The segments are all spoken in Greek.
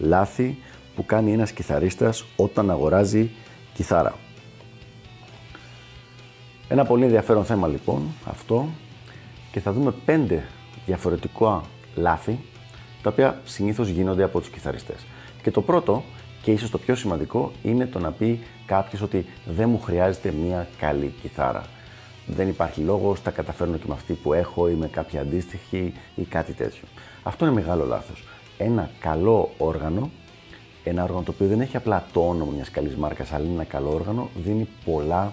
λάθη που κάνει ένας κιθαρίστας όταν αγοράζει κιθάρα. Ένα πολύ ενδιαφέρον θέμα λοιπόν αυτό και θα δούμε πέντε διαφορετικά λάθη τα οποία συνήθως γίνονται από τους κιθαριστές. Και το πρώτο και ίσως το πιο σημαντικό είναι το να πει κάποιος ότι δεν μου χρειάζεται μια καλή κιθάρα. Δεν υπάρχει λόγος, τα καταφέρνω και με αυτή που έχω ή με κάποια αντίστοιχη ή κάτι τέτοιο. Αυτό είναι μεγάλο λάθος. Ένα καλό όργανο, ένα όργανο το οποίο δεν έχει απλά το όνομα μιας καλής μάρκας, αλλά είναι ένα καλό όργανο, δίνει πολλά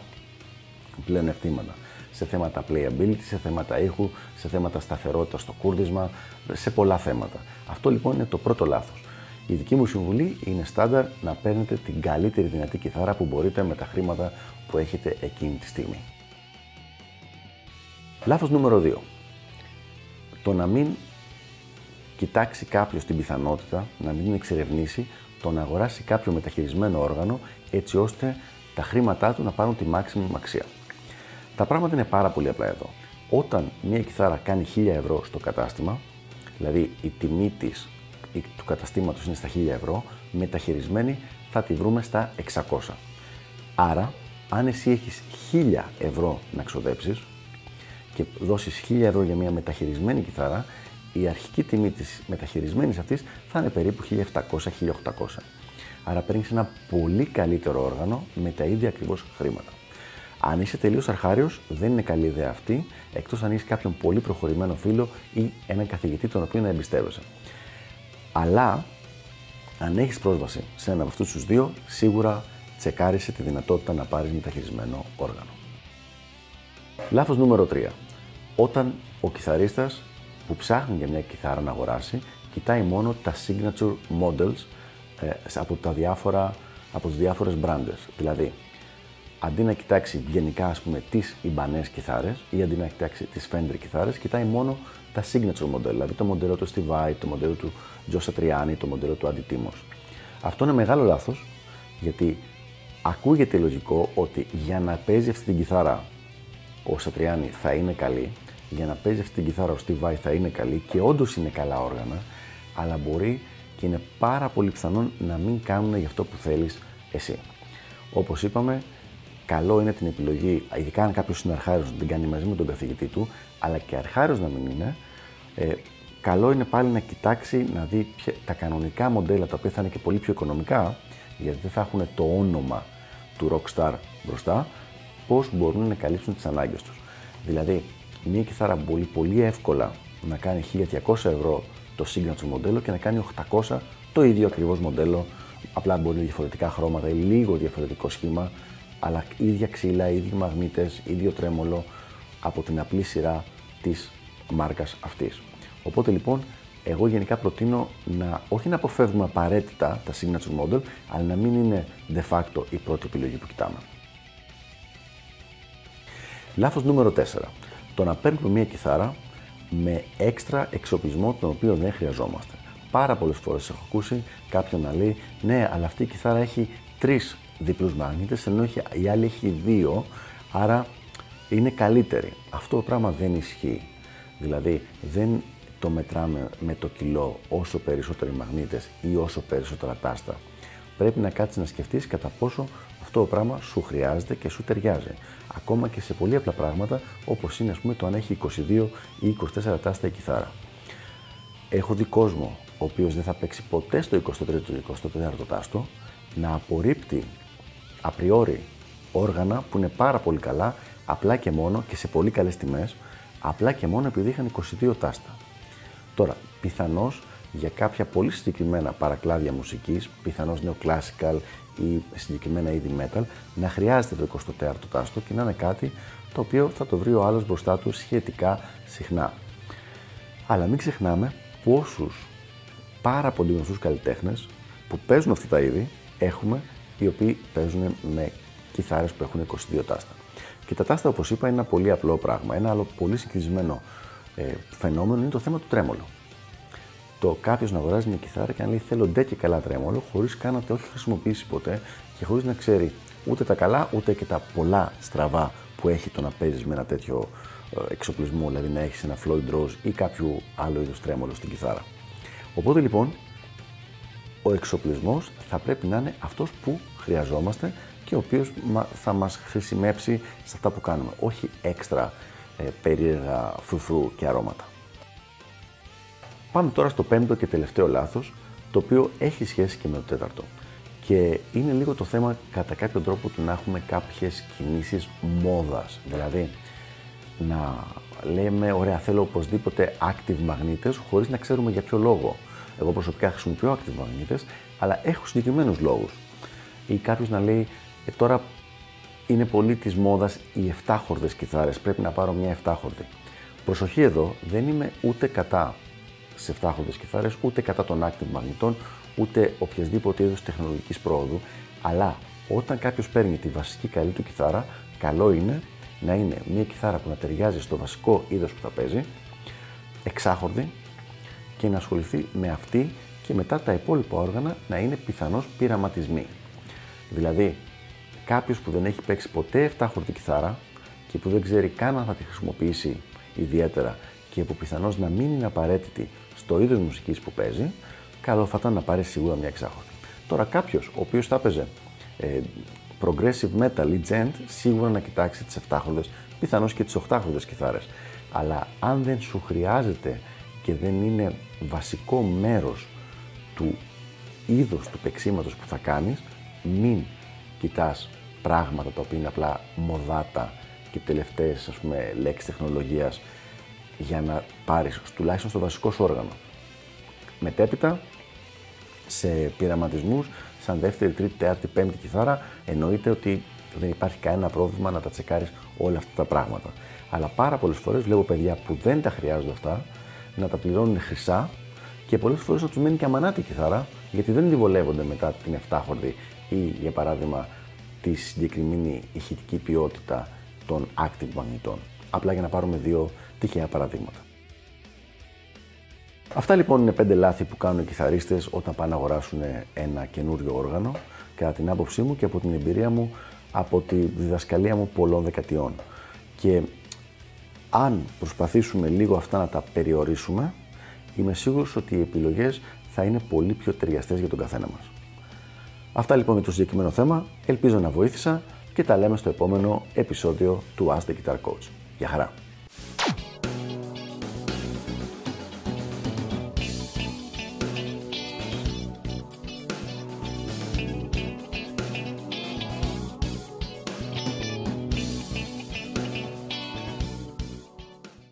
πλέον ευθύματα σε θέματα playability, σε θέματα ήχου, σε θέματα σταθερότητας στο κούρδισμα, σε πολλά θέματα. Αυτό λοιπόν είναι το πρώτο λάθος. Η δική μου συμβουλή είναι στάνταρ να παίρνετε την καλύτερη δυνατή κιθάρα που μπορείτε με τα χρήματα που έχετε εκείνη τη στιγμή. Λάθος νούμερο 2. Το να μην κοιτάξει κάποιος την πιθανότητα, να μην εξερευνήσει το να αγοράσει κάποιο μεταχειρισμένο όργανο έτσι ώστε τα χρήματά του να πάρουν τη maximum αξία. Τα πράγματα είναι πάρα πολύ απλά εδώ. Όταν μια κιθάρα κάνει 1000 ευρώ στο κατάστημα, δηλαδή η τιμή της του καταστήματος είναι στα 1000 ευρώ, μεταχειρισμένη θα τη βρούμε στα 600. Άρα, αν εσύ έχεις 1000 ευρώ να ξοδέψεις και δώσεις 1000 ευρώ για μια μεταχειρισμένη κιθάρα, η αρχική τιμή της μεταχειρισμένης αυτής θα είναι περίπου 1700-1800. Άρα παίρνεις ένα πολύ καλύτερο όργανο με τα ίδια ακριβώς χρήματα. Αν είσαι τελείως αρχάριος, δεν είναι καλή ιδέα αυτή, εκτός αν έχει κάποιον πολύ προχωρημένο φίλο ή έναν καθηγητή τον οποίο να εμπιστεύεσαι. Αλλά, αν έχεις πρόσβαση σε ένα από αυτούς τους δύο, σίγουρα τσεκάρισε τη δυνατότητα να πάρεις μεταχειρισμένο όργανο. Λάθος νούμερο 3. Όταν ο κιθαρίστας που ψάχνει για μια κιθάρα να αγοράσει, κοιτάει μόνο τα signature models ε, από, τα διάφορα, από τις διάφορες μπράντες. Δηλαδή, αντί να κοιτάξει γενικά ας πούμε τις Ibanez κιθάρες ή αντί να κοιτάξει τις Fender κιθάρες, κοιτάει μόνο τα signature model, δηλαδή το μοντέλο του Steve Vai, το μοντέλο του Joe Satriani, το μοντέλο του Andy Timos. Αυτό είναι μεγάλο λάθος, γιατί ακούγεται λογικό ότι για να παίζει αυτή την κιθάρα ο Satriani θα είναι καλή, για να παίζει αυτή την κιθάρα ο Steve Vai θα είναι καλή και όντως είναι καλά όργανα, αλλά μπορεί και είναι πάρα πολύ πιθανόν να μην κάνουν γι' αυτό που θέλεις εσύ. Όπως είπαμε, καλό είναι την επιλογή, ειδικά αν κάποιος είναι αρχάριος, να την κάνει μαζί με τον καθηγητή του, αλλά και αρχάριος να μην είναι, ε, καλό είναι πάλι να κοιτάξει να δει τα κανονικά μοντέλα τα οποία θα είναι και πολύ πιο οικονομικά, γιατί δεν θα έχουν το όνομα του Rockstar μπροστά, πώς μπορούν να καλύψουν τις ανάγκες τους. Δηλαδή, μια κιθάρα μπορεί πολύ εύκολα να κάνει 1200 ευρώ το signature μοντέλο και να κάνει 800 το ίδιο ακριβώς μοντέλο, απλά μπορεί διαφορετικά χρώματα ή λίγο διαφορετικό σχήμα, αλλά ίδια ξύλα, ίδιοι μαγνήτες, ίδιο τρέμολο από την απλή σειρά της μάρκας αυτής. Οπότε λοιπόν, εγώ γενικά προτείνω να όχι να αποφεύγουμε απαραίτητα τα signature model, αλλά να μην είναι de facto η πρώτη επιλογή που κοιτάμε. Λάθος νούμερο 4. Το να παίρνουμε μια κιθάρα με έξτρα εξοπλισμό τον οποίο δεν χρειαζόμαστε. Πάρα πολλές φορές έχω ακούσει κάποιον να λέει: Ναι, αλλά αυτή η κιθάρα έχει τρεις διπλούς μαγνήτες, ενώ η άλλη έχει δύο, άρα είναι καλύτερη. Αυτό το πράγμα δεν ισχύει. Δηλαδή, δεν το μετράμε με το κιλό όσο περισσότεροι μαγνήτες ή όσο περισσότερα τάστα. Πρέπει να κάτσεις να σκεφτείς κατά πόσο αυτό το πράγμα σου χρειάζεται και σου ταιριάζει. Ακόμα και σε πολύ απλά πράγματα, όπως είναι ας πούμε το αν έχει 22 ή 24 τάστα η κιθάρα. Έχω δει κόσμο ο οποίος δεν θα παίξει ποτέ στο 23ο ή 24ο τάστο, να απορρίπτει απριόρι όργανα που είναι πάρα πολύ καλά, απλά και μόνο και σε πολύ καλές τιμές, απλά και μόνο επειδή είχαν 22 τάστα. Τώρα, πιθανώς για κάποια πολύ συγκεκριμένα παρακλάδια μουσικής, πιθανώς νεοκλάσικαλ ή συγκεκριμένα είδη metal, να χρειάζεται το 24ο τάστο και να είναι κάτι το οποίο θα το βρει ο άλλος μπροστά του σχετικά συχνά. Αλλά μην ξεχνάμε πόσους πάρα πολύ γνωστούς καλλιτέχνες που παίζουν αυτά τα είδη, έχουμε οι οποίοι παίζουν με κιθάρες που έχουν 22 τάστα. Και τα τάστα, όπως είπα, είναι ένα πολύ απλό πράγμα. Ένα άλλο πολύ συγκεκριμένο ε, φαινόμενο είναι το θέμα του τρέμολο. Το κάποιος να αγοράζει μια κιθάρα και να λέει θέλω ντε και καλά τρέμολο, χωρίς καν να το έχει χρησιμοποιήσει ποτέ και χωρίς να ξέρει ούτε τα καλά ούτε και τα πολλά στραβά που έχει το να παίζεις με ένα τέτοιο ε, εξοπλισμό, δηλαδή να έχεις ένα Floyd Rose ή κάποιο άλλο είδος τρέμολο στην κιθάρα. Οπότε λοιπόν, ο εξοπλισμός θα πρέπει να είναι αυτός που χρειαζόμαστε και ο οποίος θα μας χρησιμεύσει σε αυτά που κάνουμε. Όχι έξτρα ε, περίεργα φρουφρού και αρώματα. Πάμε τώρα στο πέμπτο και τελευταίο λάθος, το οποίο έχει σχέση και με το τέταρτο. Και είναι λίγο το θέμα κατά κάποιο τρόπο του να έχουμε κάποιες κινήσεις μόδας. Δηλαδή, να λέμε, ωραία, θέλω οπωσδήποτε active μαγνήτες, χωρίς να ξέρουμε για ποιο λόγο. Εγώ προσωπικά χρησιμοποιώ active μαγνήτες, αλλά έχω συγκεκριμένους λόγους. Ή κάποιος να λέει, ε, τώρα είναι πολύ της μόδας οι 7χορδες κιθάρες, πρέπει να πάρω μια 7χορδη. Προσοχή εδώ, δεν είμαι ούτε κατά σε 7χορδες κιθάρες, ούτε κατά των active μαγνητών, ούτε οποιασδήποτε είδου τεχνολογικής πρόοδου, αλλά όταν κάποιος παίρνει τη βασική καλή του κιθάρα, καλό είναι να είναι μια κιθάρα που να ταιριάζει στο βασικό είδος που θα παίζει, εξάχορδη και να ασχοληθεί με αυτή και μετά τα υπόλοιπα όργανα να είναι πιθανώς πειραματισμοί. Δηλαδή, κάποιος που δεν έχει παίξει ποτέ 7χορδη κιθάρα και που δεν ξέρει καν αν θα τη χρησιμοποιήσει ιδιαίτερα και που πιθανώς να μην είναι απαραίτητη στο είδος μουσικής που παίζει, καλό θα ήταν να πάρει σίγουρα μια εξάχορδη. Τώρα κάποιος ο οποίος θα έπαιζε ε, progressive metal ή gent, σίγουρα να κοιτάξει τις 7χορδε, πιθανώς και τις 8χορδε κιθάρες. Αλλά αν δεν σου χρειάζεται και δεν είναι βασικό μέρος του είδους του παίξήματος που θα κάνεις, μην κοιτάς πράγματα τα οποία είναι απλά μοδάτα και τελευταίες ας πούμε, λέξεις τεχνολογίας για να πάρεις τουλάχιστον στο βασικό σου όργανο. Μετέπειτα, σε πειραματισμούς, σαν δεύτερη, τρίτη, τέταρτη, πέμπτη κιθάρα, εννοείται ότι δεν υπάρχει κανένα πρόβλημα να τα τσεκάρεις όλα αυτά τα πράγματα. Αλλά πάρα πολλές φορές βλέπω παιδιά που δεν τα χρειάζονται αυτά, να τα πληρώνουν χρυσά και πολλές φορές να τους μένει και αμανάτη κιθάρα, γιατί δεν τη μετά την 7χορδη ή για παράδειγμα τη συγκεκριμένη ηχητική ποιότητα των active μαγνητών. Απλά για να πάρουμε δύο τυχαία παραδείγματα. Αυτά λοιπόν είναι πέντε λάθη που κάνουν οι κιθαρίστες όταν πάνε να αγοράσουν ένα καινούριο όργανο κατά την άποψή μου και από την εμπειρία μου από τη διδασκαλία μου πολλών δεκατιών. Και αν προσπαθήσουμε λίγο αυτά να τα περιορίσουμε, είμαι σίγουρος ότι οι επιλογές θα είναι πολύ πιο ταιριαστές για τον καθένα μας. Αυτά λοιπόν για το συγκεκριμένο θέμα. Ελπίζω να βοήθησα και τα λέμε στο επόμενο επεισόδιο του Ask the Guitar Coach. Γεια χαρά!